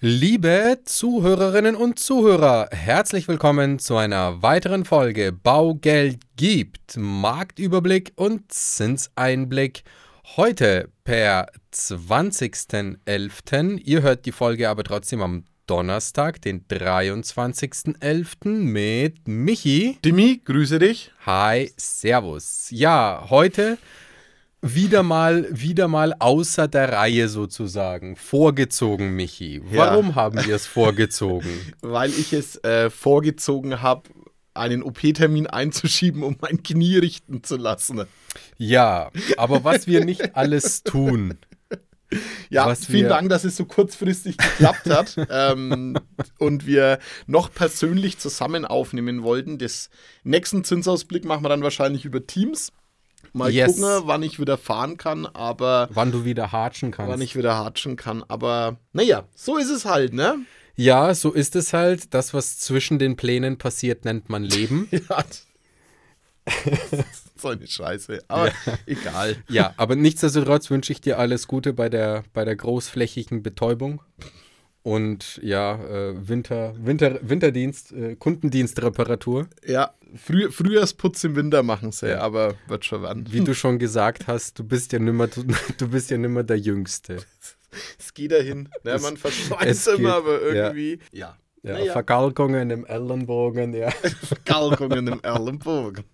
Liebe Zuhörerinnen und Zuhörer, herzlich willkommen zu einer weiteren Folge Baugeld gibt, Marktüberblick und Zinseinblick. Heute per 20.11. Ihr hört die Folge aber trotzdem am Donnerstag, den 23.11. mit Michi. Dimi, grüße dich. Hi, Servus. Ja, heute wieder mal, wieder mal außer der Reihe sozusagen. Vorgezogen, Michi. Warum ja. haben wir es vorgezogen? Weil ich es äh, vorgezogen habe, einen OP-Termin einzuschieben, um mein Knie richten zu lassen. Ja, aber was wir nicht alles tun. Ja, vielen Dank, dass es so kurzfristig geklappt hat ähm, und wir noch persönlich zusammen aufnehmen wollten. Das nächsten Zinsausblick machen wir dann wahrscheinlich über Teams. Mal yes. gucken, wann ich wieder fahren kann, aber. Wann du wieder hatschen kannst. Wann ich wieder hatschen kann. Aber naja, so ist es halt, ne? Ja, so ist es halt. Das, was zwischen den Plänen passiert, nennt man Leben. ja. so eine Scheiße. Aber ja. egal. Ja, aber nichtsdestotrotz wünsche ich dir alles Gute bei der, bei der großflächigen Betäubung und ja, äh, Winter, Winter, Winterdienst, äh, Kundendienstreparatur. Ja, Früh, Frühjahrsputz im Winter machen sie, ja. aber wird schon wann. Wie du schon gesagt hast, du bist ja nimmer, du, du bist ja nimmer der Jüngste. es geht dahin. Ne? Man verschweißt immer, aber irgendwie. Ja. ja. ja. Verkalkungen im Ellenbogen, ja. Verkalkungen im Ellenbogen.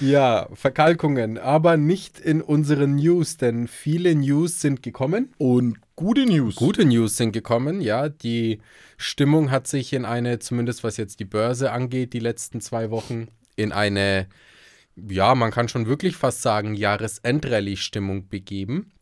ja, Verkalkungen, aber nicht in unseren News, denn viele News sind gekommen. Und gute News. Gute News sind gekommen, ja. Die Stimmung hat sich in eine, zumindest was jetzt die Börse angeht, die letzten zwei Wochen, in eine, ja, man kann schon wirklich fast sagen, Jahresendrallye-Stimmung begeben.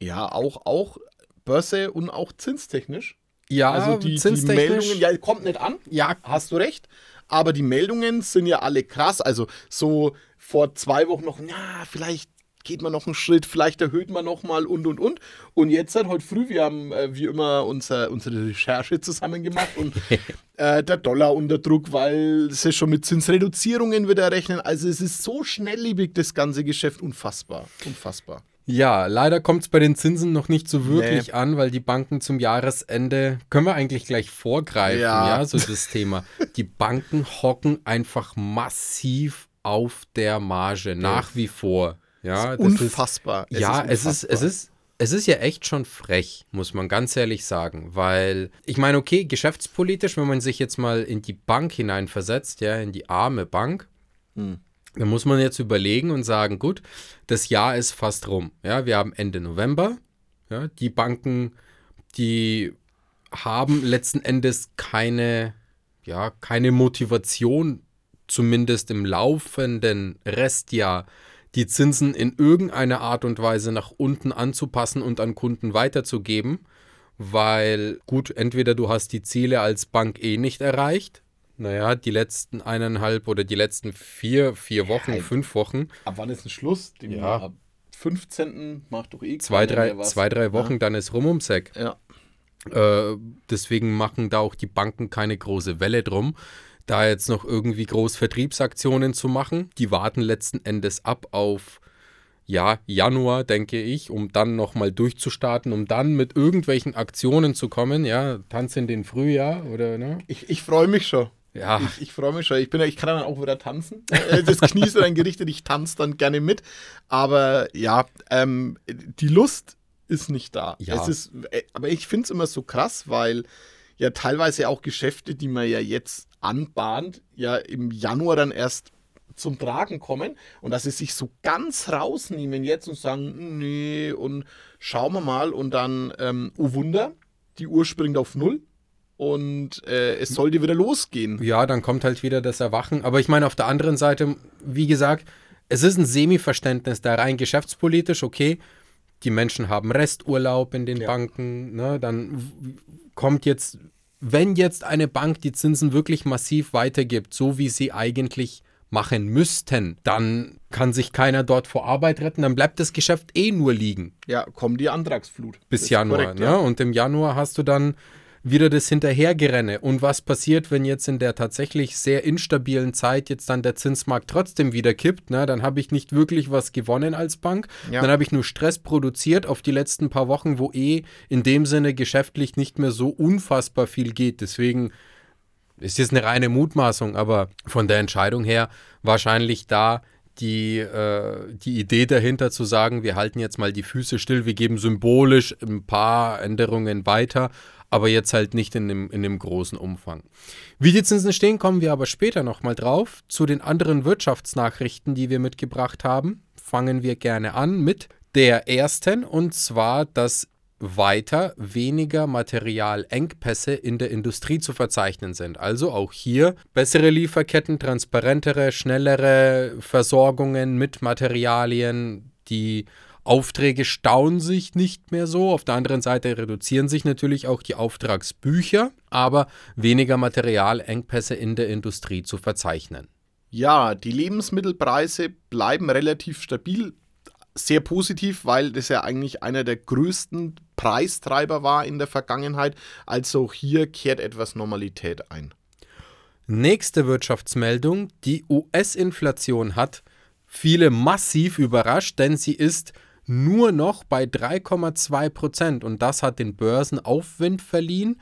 Ja, auch, auch Börse und auch zinstechnisch. Ja, also die, die Meldungen, ja, kommt nicht an. Ja, hast du recht aber die Meldungen sind ja alle krass. Also so vor zwei Wochen noch, na, vielleicht geht man noch einen Schritt, vielleicht erhöht man noch mal und und und. Und jetzt halt heute früh, wir haben äh, wie immer unser, unsere Recherche zusammen gemacht und äh, der Dollar unter Druck, weil sie schon mit Zinsreduzierungen wieder rechnen. Also es ist so schnelllebig, das ganze Geschäft, unfassbar, unfassbar. Ja, leider kommt es bei den Zinsen noch nicht so wirklich nee. an, weil die Banken zum Jahresende, können wir eigentlich gleich vorgreifen, ja, ja so das Thema. Die Banken hocken einfach massiv auf der Marge, nach wie vor. Ja, unfassbar. Ist, ja, ist es ist, es ist, es ist ja echt schon frech, muss man ganz ehrlich sagen, weil ich meine, okay, geschäftspolitisch, wenn man sich jetzt mal in die Bank hineinversetzt, ja, in die arme Bank, hm da muss man jetzt überlegen und sagen, gut, das Jahr ist fast rum. Ja, wir haben Ende November. Ja, die Banken, die haben letzten Endes keine, ja, keine Motivation, zumindest im laufenden Restjahr, die Zinsen in irgendeiner Art und Weise nach unten anzupassen und an Kunden weiterzugeben, weil gut, entweder du hast die Ziele als Bank eh nicht erreicht, naja, die letzten eineinhalb oder die letzten vier, vier Wochen, ja, fünf Wochen. Ab wann ist ein Schluss? Den ja. Ab 15. macht doch eh zwei, drei, zwei, drei Wochen, ja. dann ist rum ums Eck. Ja. Äh, deswegen machen da auch die Banken keine große Welle drum, da jetzt noch irgendwie groß Vertriebsaktionen zu machen. Die warten letzten Endes ab auf ja, Januar, denke ich, um dann nochmal durchzustarten, um dann mit irgendwelchen Aktionen zu kommen, ja, Tanz in den Frühjahr oder, ne? Ich, ich freue mich schon. Ja. Ich, ich freue mich schon. Ich, bin, ich kann dann auch wieder tanzen. Äh, das Knie ist dann gerichtet, ich tanze dann gerne mit. Aber ja, ähm, die Lust ist nicht da. Ja. Es ist, äh, aber ich finde es immer so krass, weil ja teilweise auch Geschäfte, die man ja jetzt anbahnt, ja im Januar dann erst zum Tragen kommen und dass sie sich so ganz rausnehmen jetzt und sagen, nee, und schauen wir mal und dann, ähm, oh Wunder, die Uhr springt auf Null und äh, es sollte wieder losgehen. Ja, dann kommt halt wieder das Erwachen. Aber ich meine, auf der anderen Seite, wie gesagt, es ist ein Semi-Verständnis da rein geschäftspolitisch, okay. Die Menschen haben Resturlaub in den ja. Banken, ne? dann kommt jetzt, wenn jetzt eine Bank die Zinsen wirklich massiv weitergibt, so wie sie eigentlich machen müssten, dann kann sich keiner dort vor Arbeit retten, dann bleibt das Geschäft eh nur liegen. Ja, kommt die Antragsflut. Bis Januar, korrekt, ne? Ja. Und im Januar hast du dann wieder das Hinterhergerenne. Und was passiert, wenn jetzt in der tatsächlich sehr instabilen Zeit jetzt dann der Zinsmarkt trotzdem wieder kippt? Ne? Dann habe ich nicht wirklich was gewonnen als Bank. Ja. Dann habe ich nur Stress produziert auf die letzten paar Wochen, wo eh in dem Sinne geschäftlich nicht mehr so unfassbar viel geht. Deswegen ist jetzt eine reine Mutmaßung, aber von der Entscheidung her wahrscheinlich da die, äh, die Idee dahinter zu sagen, wir halten jetzt mal die Füße still, wir geben symbolisch ein paar Änderungen weiter, aber jetzt halt nicht in dem, in dem großen Umfang. Wie die Zinsen stehen, kommen wir aber später nochmal drauf. Zu den anderen Wirtschaftsnachrichten, die wir mitgebracht haben, fangen wir gerne an mit der ersten, und zwar, dass weiter weniger Materialengpässe in der Industrie zu verzeichnen sind. Also auch hier bessere Lieferketten, transparentere, schnellere Versorgungen mit Materialien. Die Aufträge stauen sich nicht mehr so. Auf der anderen Seite reduzieren sich natürlich auch die Auftragsbücher, aber weniger Materialengpässe in der Industrie zu verzeichnen. Ja, die Lebensmittelpreise bleiben relativ stabil sehr positiv, weil das ja eigentlich einer der größten Preistreiber war in der Vergangenheit. Also hier kehrt etwas Normalität ein. Nächste Wirtschaftsmeldung. Die US-Inflation hat viele massiv überrascht, denn sie ist nur noch bei 3,2 Prozent und das hat den Börsen Aufwind verliehen.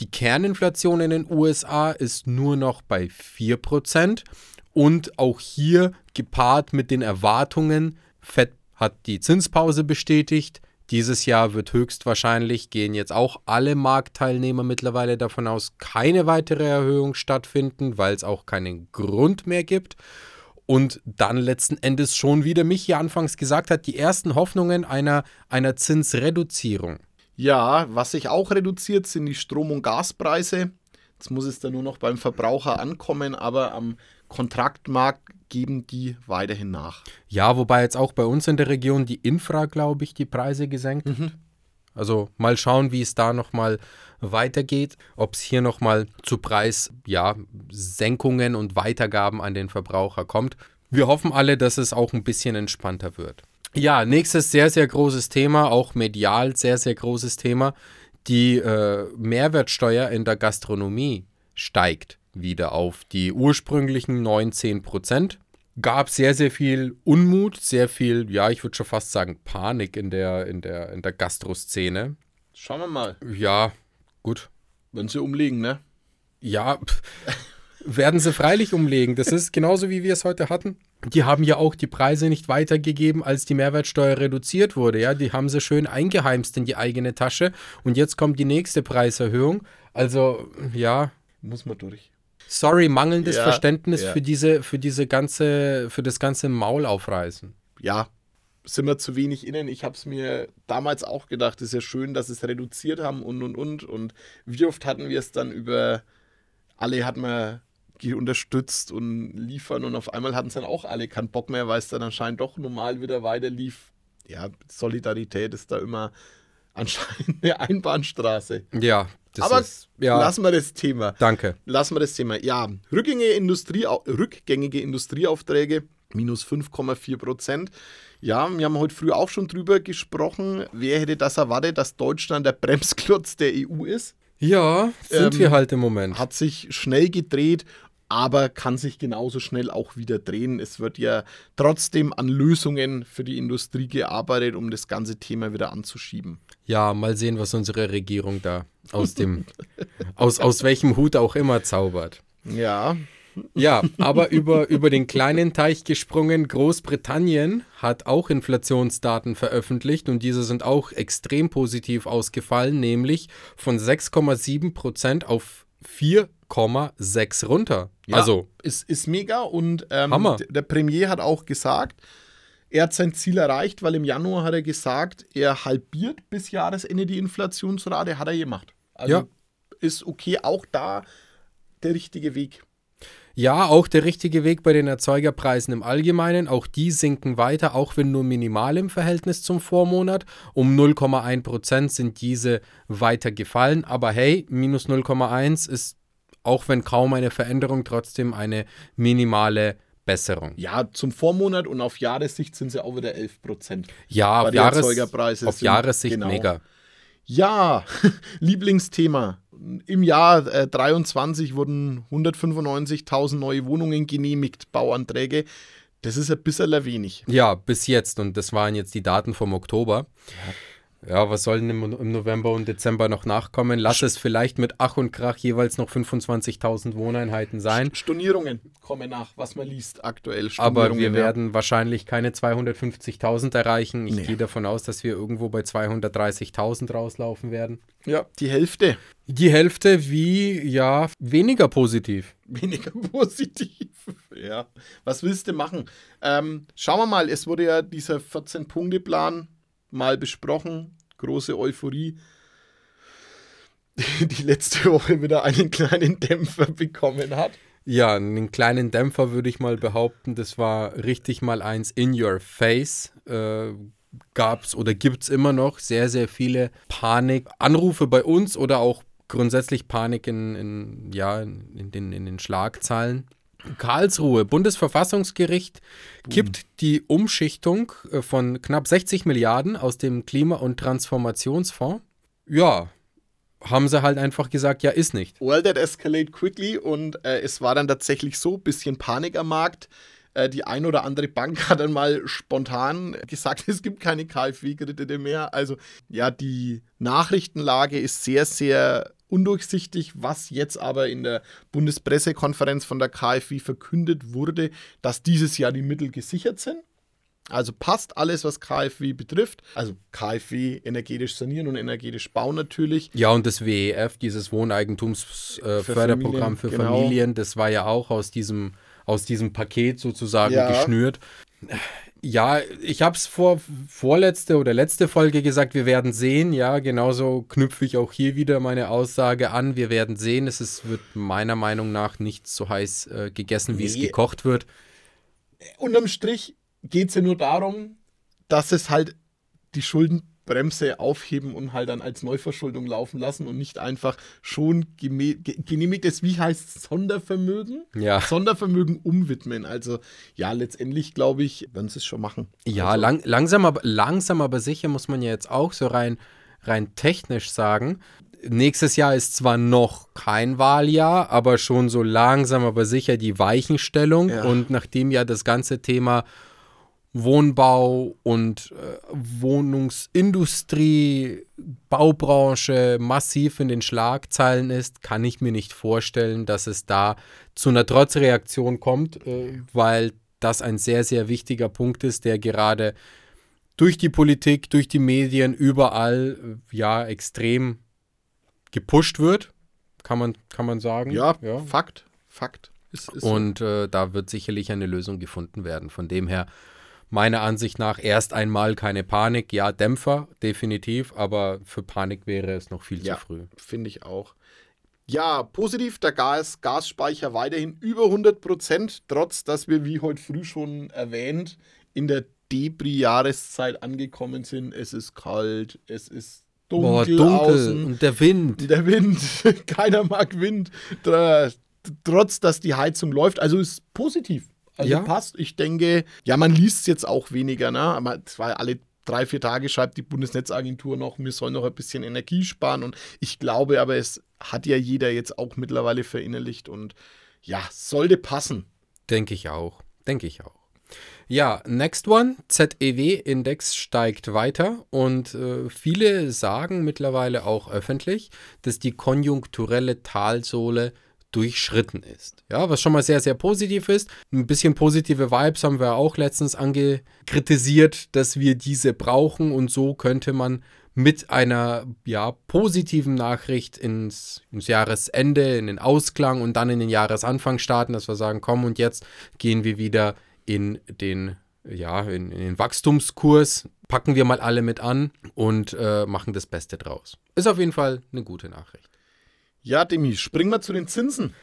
Die Kerninflation in den USA ist nur noch bei 4 Prozent und auch hier gepaart mit den Erwartungen, Fed hat die Zinspause bestätigt. Dieses Jahr wird höchstwahrscheinlich, gehen jetzt auch alle Marktteilnehmer mittlerweile davon aus, keine weitere Erhöhung stattfinden, weil es auch keinen Grund mehr gibt. Und dann letzten Endes schon wieder Michi anfangs gesagt hat, die ersten Hoffnungen einer, einer Zinsreduzierung. Ja, was sich auch reduziert, sind die Strom- und Gaspreise. Jetzt muss es dann nur noch beim Verbraucher ankommen, aber am Kontraktmarkt geben die weiterhin nach. Ja, wobei jetzt auch bei uns in der Region die Infra, glaube ich, die Preise gesenkt mhm. Also mal schauen, wie es da nochmal weitergeht, ob es hier nochmal zu Preissenkungen ja, und Weitergaben an den Verbraucher kommt. Wir hoffen alle, dass es auch ein bisschen entspannter wird. Ja, nächstes sehr, sehr großes Thema, auch medial sehr, sehr großes Thema. Die äh, Mehrwertsteuer in der Gastronomie steigt wieder auf die ursprünglichen 19 Prozent. Gab sehr, sehr viel Unmut, sehr viel, ja, ich würde schon fast sagen, Panik in der, in der, in der Gastroszene. Schauen wir mal. Ja, gut. Wenn sie umlegen, ne? Ja, werden sie freilich umlegen. Das ist genauso, wie wir es heute hatten. Die haben ja auch die Preise nicht weitergegeben, als die Mehrwertsteuer reduziert wurde. Ja, die haben sie schön eingeheimst in die eigene Tasche. Und jetzt kommt die nächste Preiserhöhung. Also, ja. Muss man durch sorry, mangelndes ja, Verständnis ja. für diese, für diese ganze, für das ganze Maul aufreißen. Ja, sind wir zu wenig innen. Ich habe es mir damals auch gedacht, es ist ja schön, dass sie es reduziert haben und und und. Und wie oft hatten wir es dann über alle hat man unterstützt und liefern und auf einmal hatten es dann auch alle keinen Bock mehr, weil es dann anscheinend doch normal wieder weiter lief. Ja, Solidarität ist da immer anscheinend eine Einbahnstraße. Ja, das Aber ist, ja. lassen wir das Thema. Danke. Lassen wir das Thema. Ja, rückgängige, Industrie, rückgängige Industrieaufträge minus 5,4 Prozent. Ja, wir haben heute früh auch schon drüber gesprochen. Wer hätte das erwartet, dass Deutschland der Bremsklotz der EU ist? Ja, sind ähm, wir halt im Moment. Hat sich schnell gedreht aber kann sich genauso schnell auch wieder drehen. Es wird ja trotzdem an Lösungen für die Industrie gearbeitet, um das ganze Thema wieder anzuschieben. Ja, mal sehen, was unsere Regierung da aus dem, aus, aus welchem Hut auch immer zaubert. Ja. Ja, aber über, über den kleinen Teich gesprungen, Großbritannien hat auch Inflationsdaten veröffentlicht und diese sind auch extrem positiv ausgefallen, nämlich von 6,7 Prozent auf 4,6 runter. Ja, also ist, ist mega und ähm, Hammer. der Premier hat auch gesagt, er hat sein Ziel erreicht, weil im Januar hat er gesagt, er halbiert bis Jahresende die Inflationsrate, hat er gemacht. Also ja. ist okay, auch da der richtige Weg. Ja, auch der richtige Weg bei den Erzeugerpreisen im Allgemeinen. Auch die sinken weiter, auch wenn nur minimal im Verhältnis zum Vormonat. Um 0,1 Prozent sind diese weiter gefallen. Aber hey, minus 0,1 ist, auch wenn kaum eine Veränderung, trotzdem eine minimale Besserung. Ja, zum Vormonat und auf Jahressicht sind sie auch wieder 11 Prozent. Ja, auf, Jahres, auf Jahressicht genau. mega. Ja, Lieblingsthema im Jahr äh, 23 wurden 195.000 neue Wohnungen genehmigt, Bauanträge. Das ist ein bisschen wenig. Ja, bis jetzt. Und das waren jetzt die Daten vom Oktober. Ja. Ja, was soll denn im, November und Dezember noch nachkommen? Lass es vielleicht mit Ach und Krach jeweils noch 25.000 Wohneinheiten sein. Stornierungen kommen nach, was man liest aktuell. Aber wir ja. werden wahrscheinlich keine 250.000 erreichen. Ich nee. gehe davon aus, dass wir irgendwo bei 230.000 rauslaufen werden. Ja, die Hälfte. Die Hälfte wie, ja, weniger positiv. Weniger positiv, ja. Was willst du machen? Ähm, schauen wir mal, es wurde ja dieser 14-Punkte-Plan mal besprochen. Große Euphorie. Die letzte Woche wieder einen kleinen Dämpfer bekommen hat. Ja, einen kleinen Dämpfer würde ich mal behaupten. Das war richtig mal eins in your face. Äh, Gab es oder gibt es immer noch sehr, sehr viele Panikanrufe bei uns oder auch grundsätzlich Panik in, in ja, in, den, in den Schlagzeilen. Karlsruhe, Bundesverfassungsgericht kippt die Umschichtung äh, von knapp 60 Milliarden aus dem Klima- und Transformationsfonds. Ja, haben sie halt einfach gesagt, ja, ist nicht. Well, that escalate quickly und äh, es war dann tatsächlich so, bisschen Panik am Markt. Äh, die ein oder andere Bank hat dann mal spontan gesagt, es gibt keine KfW-Kredite mehr. Also ja, die Nachrichtenlage ist sehr, sehr undurchsichtig, was jetzt aber in der Bundespressekonferenz von der KfW verkündet wurde, dass dieses Jahr die Mittel gesichert sind. Also passt alles, was KfW betrifft. Also KfW energetisch sanieren und energetisch bauen natürlich. Ja, und das WEF, dieses Wohneigentumsförderprogramm äh, für, Familien, für genau. Familien, das war ja auch aus diesem, aus diesem Paket sozusagen ja. geschnürt. Ja, ich habe es vor vorletzte oder letzte Folge gesagt, wir werden sehen. Ja, genauso knüpfe ich auch hier wieder meine Aussage an. Wir werden sehen. Es ist, wird meiner Meinung nach nicht so heiß äh, gegessen, wie nee. es gekocht wird. Unterm Strich geht es ja nur darum, dass es halt die Schulden Bremse aufheben und halt dann als Neuverschuldung laufen lassen und nicht einfach schon genehmigtes, wie heißt Sondervermögen? Ja. Sondervermögen umwidmen. Also ja, letztendlich glaube ich, werden sie es schon machen. Ja, also. lang, langsam, aber, langsam aber sicher muss man ja jetzt auch so rein, rein technisch sagen. Nächstes Jahr ist zwar noch kein Wahljahr, aber schon so langsam aber sicher die Weichenstellung. Ja. Und nachdem ja das ganze Thema Wohnbau und äh, Wohnungsindustrie, Baubranche massiv in den Schlagzeilen ist, kann ich mir nicht vorstellen, dass es da zu einer Trotzreaktion kommt, äh, weil das ein sehr, sehr wichtiger Punkt ist, der gerade durch die Politik, durch die Medien, überall äh, ja extrem gepusht wird, kann man, kann man sagen. Ja, ja. Fakt, Fakt. Ist, ist und äh, da wird sicherlich eine Lösung gefunden werden. Von dem her meiner Ansicht nach erst einmal keine Panik. Ja, Dämpfer, definitiv, aber für Panik wäre es noch viel ja, zu früh. Finde ich auch. Ja, positiv, der Gas, Gasspeicher weiterhin über 100 Prozent, trotz dass wir, wie heute früh schon erwähnt, in der Debris-Jahreszeit angekommen sind. Es ist kalt, es ist dunkel, Boah, dunkel außen. und der Wind. Der Wind, keiner mag Wind, trotz dass die Heizung läuft. Also ist positiv. Also ja. passt. Ich denke, ja, man liest es jetzt auch weniger, ne? Aber zwar alle drei, vier Tage schreibt die Bundesnetzagentur noch, wir sollen noch ein bisschen Energie sparen. Und ich glaube aber, es hat ja jeder jetzt auch mittlerweile verinnerlicht und ja, sollte passen. Denke ich auch. Denke ich auch. Ja, next one, ZEW-Index steigt weiter und äh, viele sagen mittlerweile auch öffentlich, dass die konjunkturelle Talsohle durchschritten ist. Ja, was schon mal sehr, sehr positiv ist. Ein bisschen positive Vibes haben wir auch letztens angekritisiert, dass wir diese brauchen und so könnte man mit einer ja, positiven Nachricht ins, ins Jahresende, in den Ausklang und dann in den Jahresanfang starten, dass wir sagen, komm und jetzt gehen wir wieder in den, ja, in, in den Wachstumskurs, packen wir mal alle mit an und äh, machen das Beste draus. Ist auf jeden Fall eine gute Nachricht. Ja, Demi, springen wir zu den Zinsen.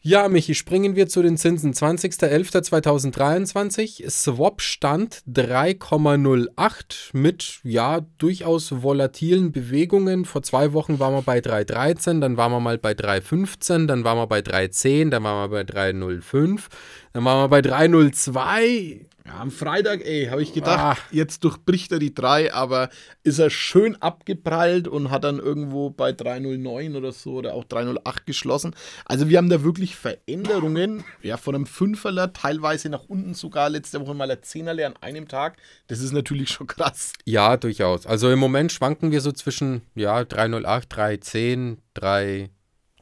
Ja, Michi, springen wir zu den Zinsen. 20.11.2023, Swap-Stand 3,08 mit, ja, durchaus volatilen Bewegungen. Vor zwei Wochen waren wir bei 3,13, dann waren wir mal bei 3,15, dann waren wir bei 3,10, dann waren wir bei 3,05, dann waren wir bei 3,02. Ja, am Freitag, ey, habe ich gedacht, ah. jetzt durchbricht er die 3, aber ist er schön abgeprallt und hat dann irgendwo bei 309 oder so oder auch 308 geschlossen. Also wir haben da wirklich Veränderungen, ja, von einem Fünferler teilweise nach unten sogar letzte Woche mal ein Zehnerler an einem Tag. Das ist natürlich schon krass. Ja, durchaus. Also im Moment schwanken wir so zwischen, ja, 308, 310, 3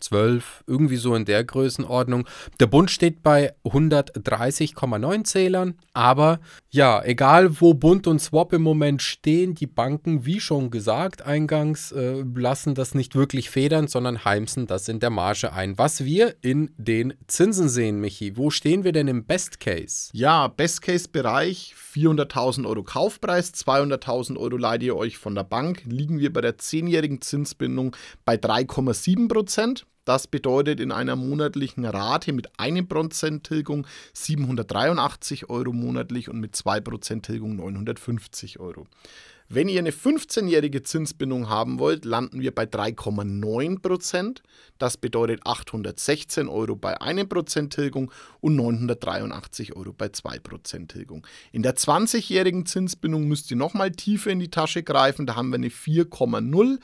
12, irgendwie so in der Größenordnung. Der Bund steht bei 130,9 Zählern, aber ja, egal wo Bund und Swap im Moment stehen, die Banken, wie schon gesagt eingangs, äh, lassen das nicht wirklich federn, sondern heimsen das in der Marge ein. Was wir in den Zinsen sehen, Michi, wo stehen wir denn im Best Case? Ja, Best Case Bereich 400.000 Euro Kaufpreis, 200.000 Euro leiht ihr euch von der Bank, liegen wir bei der 10-jährigen Zinsbindung bei 3,7 Prozent. Das bedeutet in einer monatlichen Rate mit 1% Tilgung 783 Euro monatlich und mit 2% Tilgung 950 Euro. Wenn ihr eine 15-jährige Zinsbindung haben wollt, landen wir bei 3,9%. Das bedeutet 816 Euro bei 1% Tilgung und 983 Euro bei 2% Tilgung. In der 20-jährigen Zinsbindung müsst ihr nochmal tiefer in die Tasche greifen. Da haben wir eine 4,0.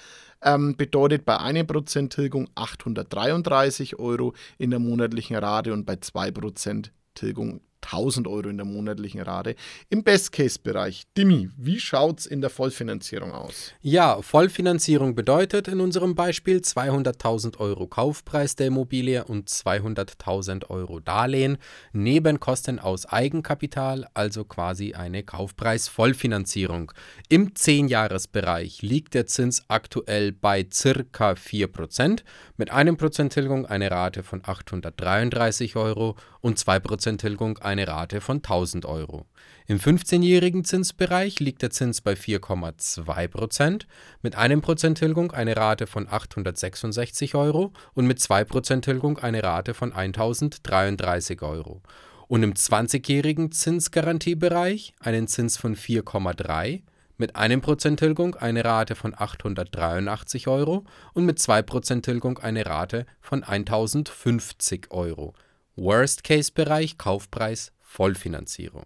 Ähm, bedeutet bei 1% Tilgung 833 Euro in der monatlichen Rate und bei 2% Tilgung 1000 Euro in der monatlichen Rate. Im Best-Case-Bereich, Dimi, wie schaut es in der Vollfinanzierung aus? Ja, Vollfinanzierung bedeutet in unserem Beispiel 200.000 Euro Kaufpreis der Immobilie und 200.000 Euro Darlehen, Nebenkosten aus Eigenkapital, also quasi eine Kaufpreis-Vollfinanzierung. Im 10-Jahres-Bereich liegt der Zins aktuell bei circa 4%, mit einem Prozent Tilgung eine Rate von 833 Euro und 2% Tilgung eine Rate von 1000 Euro. Im 15-jährigen Zinsbereich liegt der Zins bei 4,2%, mit einem Prozent Tilgung eine Rate von 866 Euro und mit 2% Tilgung eine Rate von 1033 Euro. Und im 20-jährigen Zinsgarantiebereich einen Zins von 4,3, mit einem Prozent Tilgung eine Rate von 883 Euro und mit 2% Tilgung eine Rate von 1050 Euro. Worst-Case-Bereich Kaufpreis Vollfinanzierung.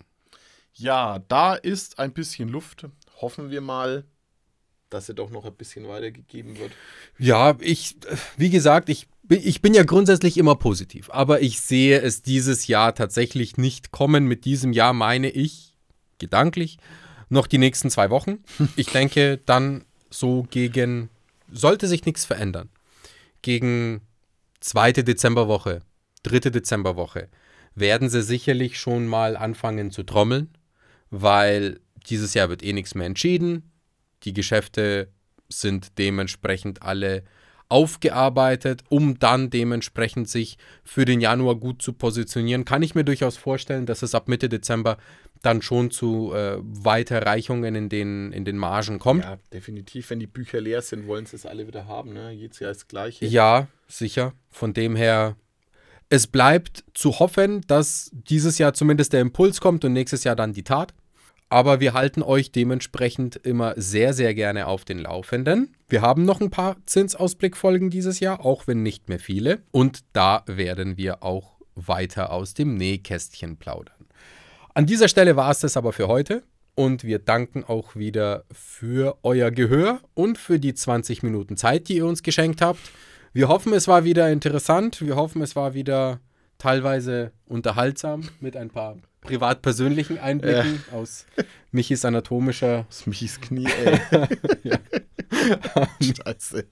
Ja, da ist ein bisschen Luft. Hoffen wir mal, dass er doch noch ein bisschen weitergegeben wird. Ja, ich, wie gesagt, ich, ich bin ja grundsätzlich immer positiv, aber ich sehe es dieses Jahr tatsächlich nicht kommen. Mit diesem Jahr meine ich, gedanklich, noch die nächsten zwei Wochen. Ich denke, dann so gegen, sollte sich nichts verändern, gegen zweite Dezemberwoche dritte Dezemberwoche, werden sie sicherlich schon mal anfangen zu trommeln, weil dieses Jahr wird eh nichts mehr entschieden. Die Geschäfte sind dementsprechend alle aufgearbeitet, um dann dementsprechend sich für den Januar gut zu positionieren. Kann ich mir durchaus vorstellen, dass es ab Mitte Dezember dann schon zu äh, Weiterreichungen in den, in den Margen kommt. Ja, definitiv. Wenn die Bücher leer sind, wollen sie es alle wieder haben. Ne? Jedes Jahr das Gleiche. Ja, sicher. Von dem her es bleibt zu hoffen, dass dieses Jahr zumindest der Impuls kommt und nächstes Jahr dann die Tat. Aber wir halten euch dementsprechend immer sehr, sehr gerne auf den Laufenden. Wir haben noch ein paar Zinsausblickfolgen dieses Jahr, auch wenn nicht mehr viele. Und da werden wir auch weiter aus dem Nähkästchen plaudern. An dieser Stelle war es das aber für heute. Und wir danken auch wieder für euer Gehör und für die 20 Minuten Zeit, die ihr uns geschenkt habt. Wir hoffen, es war wieder interessant. Wir hoffen, es war wieder teilweise unterhaltsam mit ein paar privat-persönlichen Einblicken ja. aus Michis anatomischer. Aus Michis Knie, ey. Scheiße.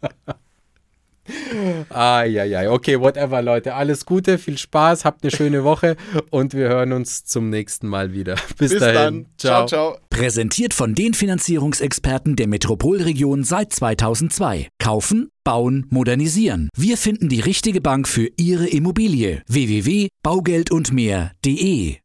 Ah, ja, ja. Okay, whatever, Leute. Alles Gute, viel Spaß, habt eine schöne Woche und wir hören uns zum nächsten Mal wieder. Bis, Bis dahin. Dann. Ciao. ciao, ciao. Präsentiert von den Finanzierungsexperten der Metropolregion seit 2002. Kaufen, bauen, modernisieren. Wir finden die richtige Bank für Ihre Immobilie. www.baugeldundmehr.de